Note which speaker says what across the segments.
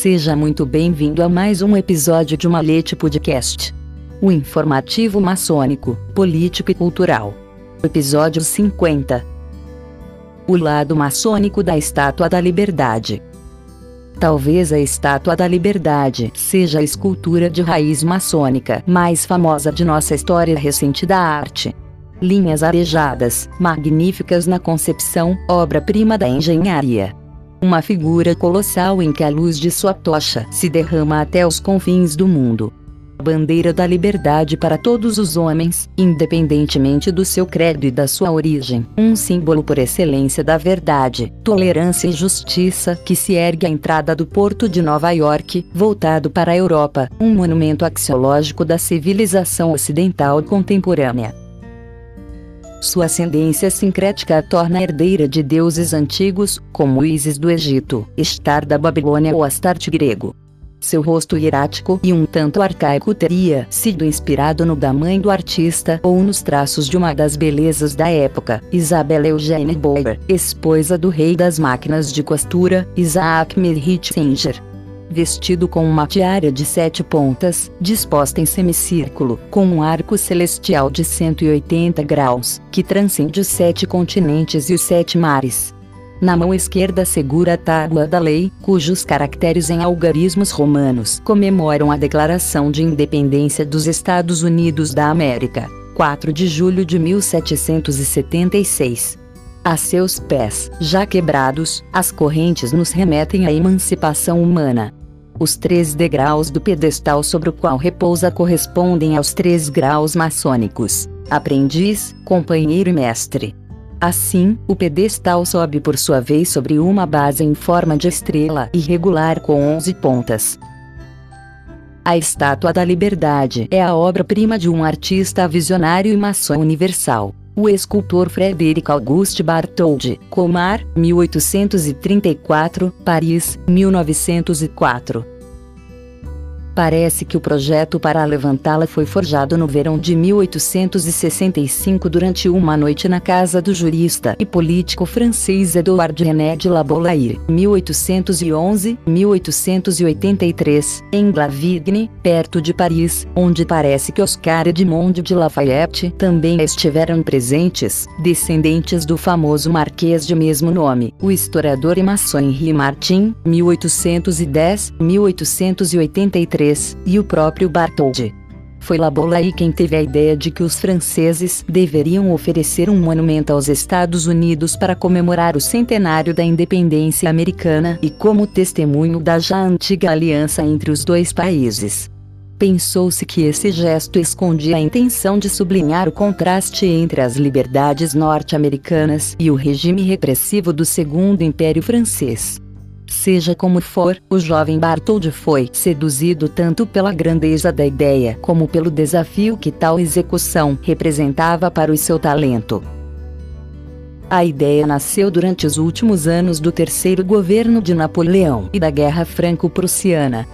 Speaker 1: Seja muito bem-vindo a mais um episódio de Malete Podcast. O informativo maçônico, político e cultural. Episódio 50. O lado maçônico da Estátua da Liberdade. Talvez a Estátua da Liberdade seja a escultura de raiz maçônica mais famosa de nossa história recente da arte. Linhas arejadas, magníficas na concepção, obra-prima da engenharia. Uma figura colossal em que a luz de sua tocha se derrama até os confins do mundo bandeira da liberdade para todos os homens, independentemente do seu credo e da sua origem, um símbolo por excelência da verdade, tolerância e justiça que se ergue à entrada do porto de Nova York, voltado para a Europa, um monumento axiológico da civilização ocidental contemporânea. Sua ascendência sincrética a torna herdeira de deuses antigos, como Isis do Egito, Estar da Babilônia ou Astarte grego. Seu rosto hierático e um tanto arcaico teria sido inspirado no da mãe do artista ou nos traços de uma das belezas da época, Isabella Eugenie Boyer, esposa do rei das máquinas de costura, Isaac Merritt Singer vestido com uma tiara de sete pontas, disposta em semicírculo, com um arco celestial de 180 graus, que transcende os sete continentes e os sete mares. Na mão esquerda segura a tábua da lei, cujos caracteres em algarismos romanos comemoram a Declaração de Independência dos Estados Unidos da América, 4 de julho de 1776. A seus pés, já quebrados, as correntes nos remetem à emancipação humana. Os três degraus do pedestal sobre o qual repousa correspondem aos três graus maçônicos: aprendiz, companheiro e mestre. Assim, o pedestal sobe por sua vez sobre uma base em forma de estrela irregular com 11 pontas. A Estátua da Liberdade é a obra-prima de um artista visionário e maçom universal, o escultor Frederic Auguste Bartholdi, Colmar, 1834, Paris, 1904. Parece que o projeto para levantá-la foi forjado no verão de 1865 durante uma noite na casa do jurista e político francês Edouard René de La Boulaye, 1811-1883, em Glavigne, perto de Paris, onde parece que Oscar Edmond de Lafayette também estiveram presentes, descendentes do famoso marquês de mesmo nome, o historiador e maçom Henri Martin, 1810-1883 e o próprio Bartholdi. Foi Laboulaye quem teve a ideia de que os franceses deveriam oferecer um monumento aos Estados Unidos para comemorar o centenário da independência americana e como testemunho da já antiga aliança entre os dois países. Pensou-se que esse gesto escondia a intenção de sublinhar o contraste entre as liberdades norte-americanas e o regime repressivo do Segundo Império Francês. Seja como for, o jovem Barthold foi seduzido tanto pela grandeza da ideia como pelo desafio que tal execução representava para o seu talento. A ideia nasceu durante os últimos anos do terceiro governo de Napoleão e da Guerra Franco-Prussiana,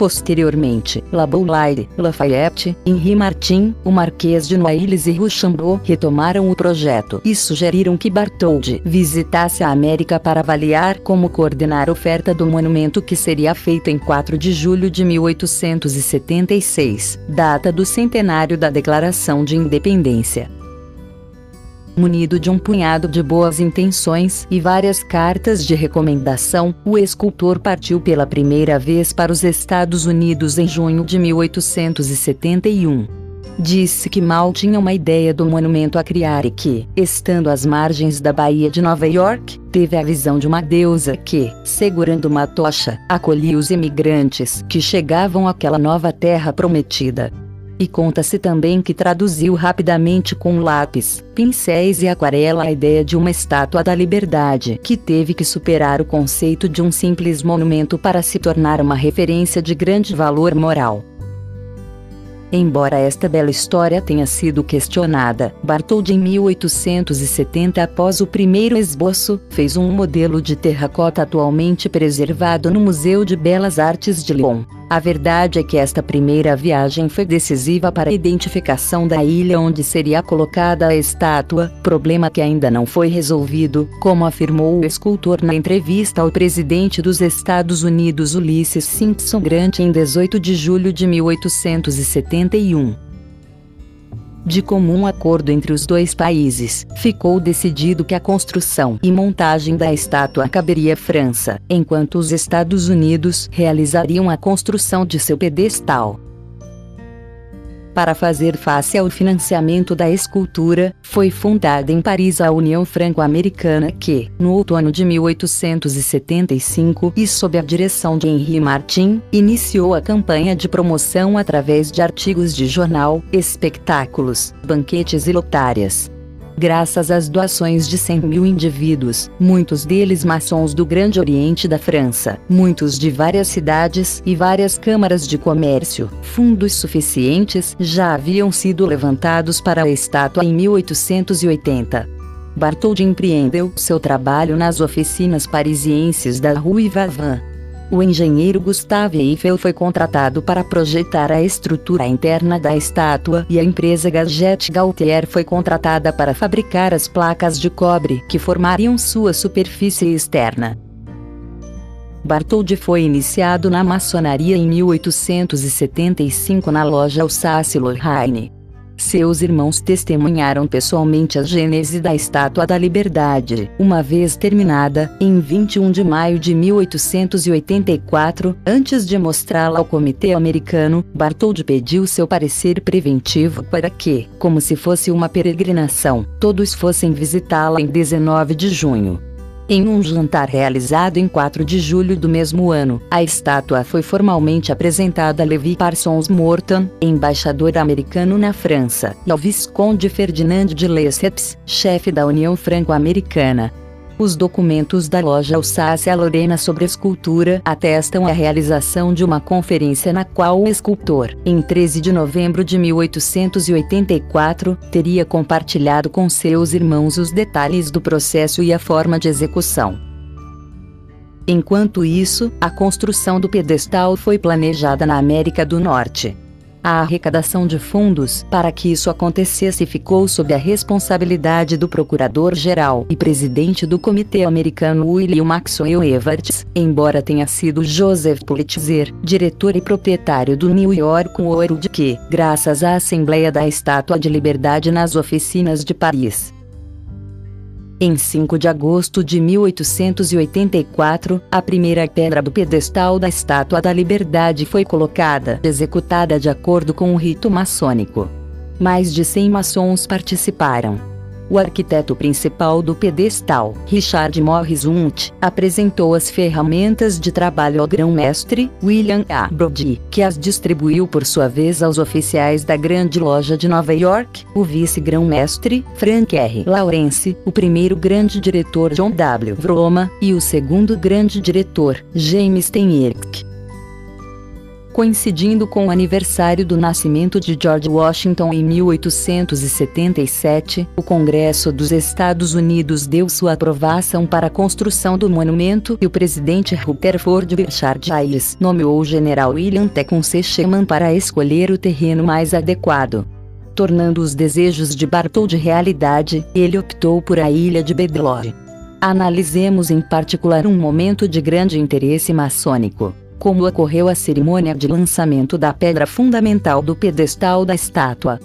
Speaker 1: Posteriormente, Laboulaye, Lafayette, Henri Martin, o Marquês de Noailles e Rochambeau retomaram o projeto e sugeriram que Bartholdi visitasse a América para avaliar como coordenar a oferta do monumento que seria feito em 4 de julho de 1876, data do centenário da Declaração de Independência munido de um punhado de boas intenções e várias cartas de recomendação, o escultor partiu pela primeira vez para os Estados Unidos em junho de 1871. Disse que mal tinha uma ideia do monumento a criar e que, estando às margens da Baía de Nova York, teve a visão de uma deusa que, segurando uma tocha, acolhia os imigrantes que chegavam àquela nova terra prometida. E conta-se também que traduziu rapidamente com lápis, pincéis e aquarela a ideia de uma estátua da liberdade que teve que superar o conceito de um simples monumento para se tornar uma referência de grande valor moral. Embora esta bela história tenha sido questionada, Bartholdi em 1870 após o primeiro esboço, fez um modelo de terracota atualmente preservado no Museu de Belas Artes de Lyon. A verdade é que esta primeira viagem foi decisiva para a identificação da ilha onde seria colocada a estátua, problema que ainda não foi resolvido, como afirmou o escultor na entrevista ao presidente dos Estados Unidos Ulysses Simpson Grant em 18 de julho de 1871 de comum acordo entre os dois países, ficou decidido que a construção e montagem da estátua caberia à França, enquanto os Estados Unidos realizariam a construção de seu pedestal. Para fazer face ao financiamento da escultura, foi fundada em Paris a União Franco-Americana que, no outono de 1875 e sob a direção de Henri Martin, iniciou a campanha de promoção através de artigos de jornal, espetáculos, banquetes e lotárias graças às doações de 100 mil indivíduos, muitos deles maçons do Grande Oriente da França, muitos de várias cidades e várias câmaras de comércio. Fundos suficientes já haviam sido levantados para a estátua em 1880. Bartholdi empreendeu seu trabalho nas oficinas parisienses da Rue Vavin o engenheiro Gustave Eiffel foi contratado para projetar a estrutura interna da estátua e a empresa Gadget Gaultier foi contratada para fabricar as placas de cobre que formariam sua superfície externa. Bartholdi foi iniciado na maçonaria em 1875 na loja Alsace-Lorraine. Seus irmãos testemunharam pessoalmente a gênese da Estátua da Liberdade, uma vez terminada, em 21 de maio de 1884, antes de mostrá-la ao Comitê Americano, Bartholdi pediu seu parecer preventivo para que, como se fosse uma peregrinação, todos fossem visitá-la em 19 de junho. Em um jantar realizado em 4 de julho do mesmo ano, a estátua foi formalmente apresentada a Levi Parsons Morton, embaixador americano na França, e ao Visconde Ferdinand de Lesseps, chefe da União Franco-Americana. Os documentos da loja Alsácia Lorena sobre escultura atestam a realização de uma conferência na qual o escultor, em 13 de novembro de 1884, teria compartilhado com seus irmãos os detalhes do processo e a forma de execução. Enquanto isso, a construção do pedestal foi planejada na América do Norte. A arrecadação de fundos para que isso acontecesse ficou sob a responsabilidade do Procurador-Geral e presidente do Comitê Americano William Maxwell Evarts, embora tenha sido Joseph Pulitzer, diretor e proprietário do New York World que, graças à Assembleia da Estátua de Liberdade nas oficinas de Paris, em 5 de agosto de 1884, a primeira pedra do pedestal da Estátua da Liberdade foi colocada, executada de acordo com o rito maçônico. Mais de 100 maçons participaram. O arquiteto principal do pedestal, Richard Morris Unt, apresentou as ferramentas de trabalho ao grão-mestre, William A. Brody, que as distribuiu por sua vez aos oficiais da Grande Loja de Nova York, o vice-grão-mestre, Frank R. Lawrence, o primeiro grande diretor John W. Vroma, e o segundo grande diretor, James Tenirk coincidindo com o aniversário do nascimento de George Washington em 1877, o Congresso dos Estados Unidos deu sua aprovação para a construção do monumento e o presidente Rutherford Richard Hayes nomeou o general William Tecumseh Sherman para escolher o terreno mais adequado. Tornando os desejos de Barthold realidade, ele optou por a ilha de Bedlore. Analisemos em particular um momento de grande interesse maçônico como ocorreu a cerimônia de lançamento da pedra fundamental do pedestal da estátua.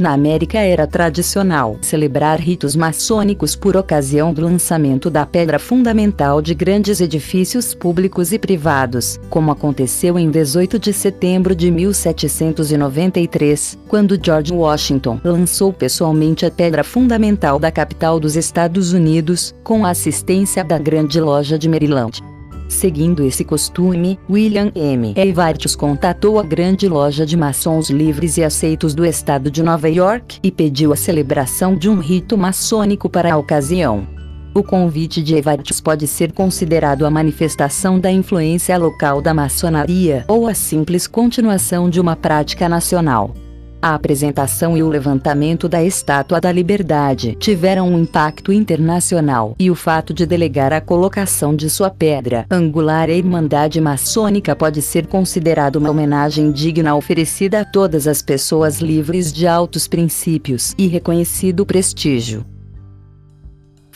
Speaker 1: Na América era tradicional celebrar ritos maçônicos por ocasião do lançamento da pedra fundamental de grandes edifícios públicos e privados, como aconteceu em 18 de setembro de 1793, quando George Washington lançou pessoalmente a pedra fundamental da capital dos Estados Unidos, com a assistência da Grande Loja de Maryland. Seguindo esse costume, William M. Evarts contatou a grande loja de maçons livres e aceitos do estado de Nova York e pediu a celebração de um rito maçônico para a ocasião. O convite de Evarts pode ser considerado a manifestação da influência local da maçonaria ou a simples continuação de uma prática nacional. A apresentação e o levantamento da Estátua da Liberdade tiveram um impacto internacional e o fato de delegar a colocação de sua pedra angular à Irmandade Maçônica pode ser considerado uma homenagem digna oferecida a todas as pessoas livres de altos princípios e reconhecido prestígio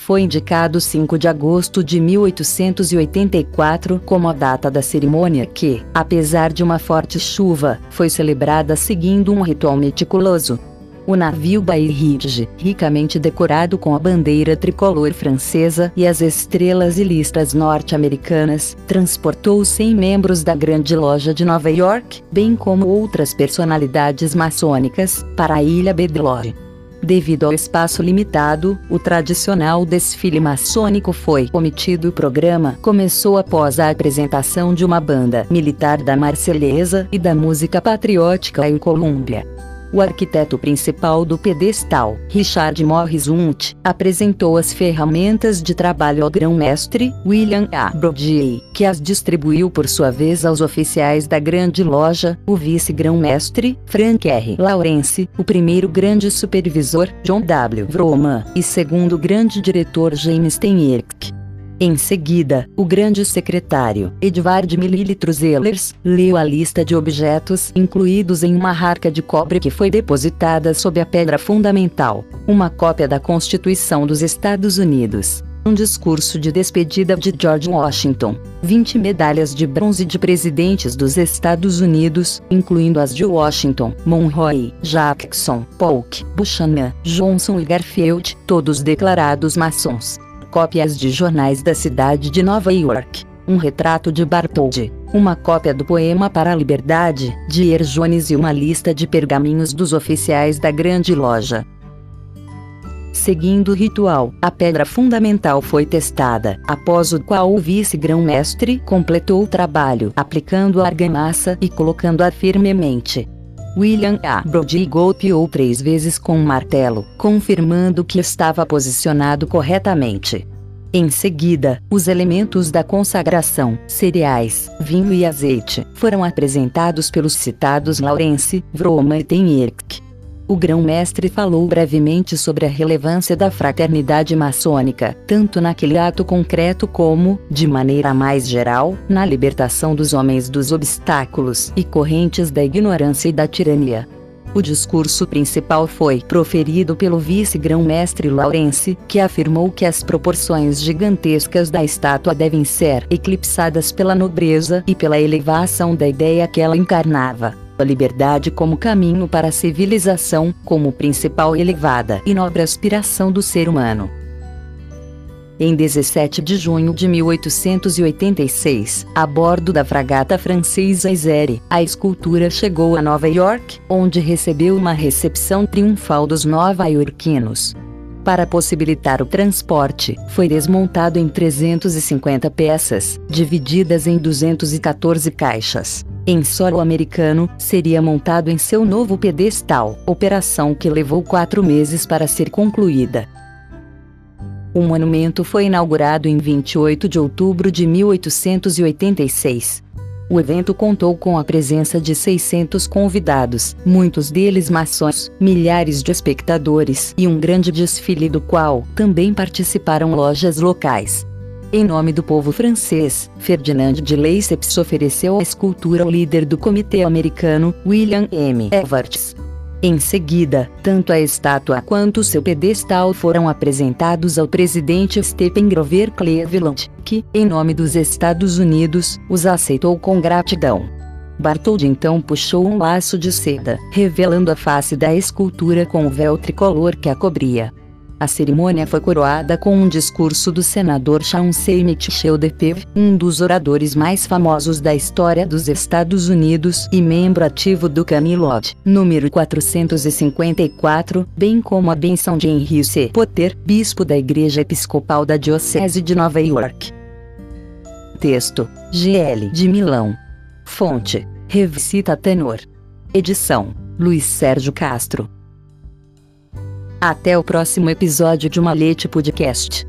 Speaker 1: foi indicado 5 de agosto de 1884 como a data da cerimônia que, apesar de uma forte chuva, foi celebrada seguindo um ritual meticuloso. O navio Baie Ridge, ricamente decorado com a bandeira tricolor francesa e as estrelas e listras norte-americanas, transportou 100 membros da Grande Loja de Nova York, bem como outras personalidades maçônicas, para a Ilha Bedlore. Devido ao espaço limitado, o tradicional desfile maçônico foi omitido o programa começou após a apresentação de uma banda militar da Marselhesa e da música patriótica em Colômbia. O arquiteto principal do pedestal, Richard Morris Unt, apresentou as ferramentas de trabalho ao grão-mestre, William A. Brody, que as distribuiu por sua vez aos oficiais da grande loja, o vice-grão-mestre, Frank R. Lawrence, o primeiro grande supervisor, John W. Vroman, e segundo grande diretor James Tenirk. Em seguida, o grande secretário, Edvard Mililitros Ehlers, leu a lista de objetos incluídos em uma arca de cobre que foi depositada sob a pedra fundamental, uma cópia da Constituição dos Estados Unidos, um discurso de despedida de George Washington, 20 medalhas de bronze de presidentes dos Estados Unidos, incluindo as de Washington, Monroe, Jackson, Polk, Buchanan, Johnson e Garfield, todos declarados maçons cópias de jornais da cidade de Nova York, um retrato de Bartholdi, uma cópia do poema Para a Liberdade, de Er Jones e uma lista de pergaminhos dos oficiais da grande loja. Seguindo o ritual, a pedra fundamental foi testada, após o qual o vice-grão-mestre completou o trabalho aplicando a argamassa e colocando-a firmemente. William A. Brody golpeou três vezes com um martelo, confirmando que estava posicionado corretamente. Em seguida, os elementos da consagração, cereais, vinho e azeite, foram apresentados pelos citados Lawrence, Vroma e Tenirk. O grão-mestre falou brevemente sobre a relevância da fraternidade maçônica, tanto naquele ato concreto como, de maneira mais geral, na libertação dos homens dos obstáculos e correntes da ignorância e da tirania. O discurso principal foi proferido pelo vice-grão-mestre Lawrence, que afirmou que as proporções gigantescas da estátua devem ser eclipsadas pela nobreza e pela elevação da ideia que ela encarnava a liberdade como caminho para a civilização, como principal elevada e nobre aspiração do ser humano. Em 17 de junho de 1886, a bordo da fragata francesa Isère, a escultura chegou a Nova York, onde recebeu uma recepção triunfal dos nova-iorquinos. Para possibilitar o transporte, foi desmontado em 350 peças, divididas em 214 caixas em solo americano, seria montado em seu novo pedestal, operação que levou quatro meses para ser concluída. O monumento foi inaugurado em 28 de outubro de 1886. O evento contou com a presença de 600 convidados, muitos deles maçons, milhares de espectadores e um grande desfile do qual também participaram lojas locais. Em nome do povo francês, Ferdinand de Lesseps ofereceu a escultura ao líder do comitê americano, William M. Evarts. Em seguida, tanto a estátua quanto seu pedestal foram apresentados ao presidente Stephen Grover Cleveland, que, em nome dos Estados Unidos, os aceitou com gratidão. Barthold então puxou um laço de seda, revelando a face da escultura com o véu tricolor que a cobria. A cerimônia foi coroada com um discurso do senador Chauncey Mitchell DePev, um dos oradores mais famosos da história dos Estados Unidos e membro ativo do Camelot, número 454, bem como a benção de Henry C. Potter, bispo da Igreja Episcopal da Diocese de Nova York. Texto: GL de Milão. Fonte: Revista Tenor. Edição: Luiz Sérgio Castro. Até o próximo episódio de Malete Podcast.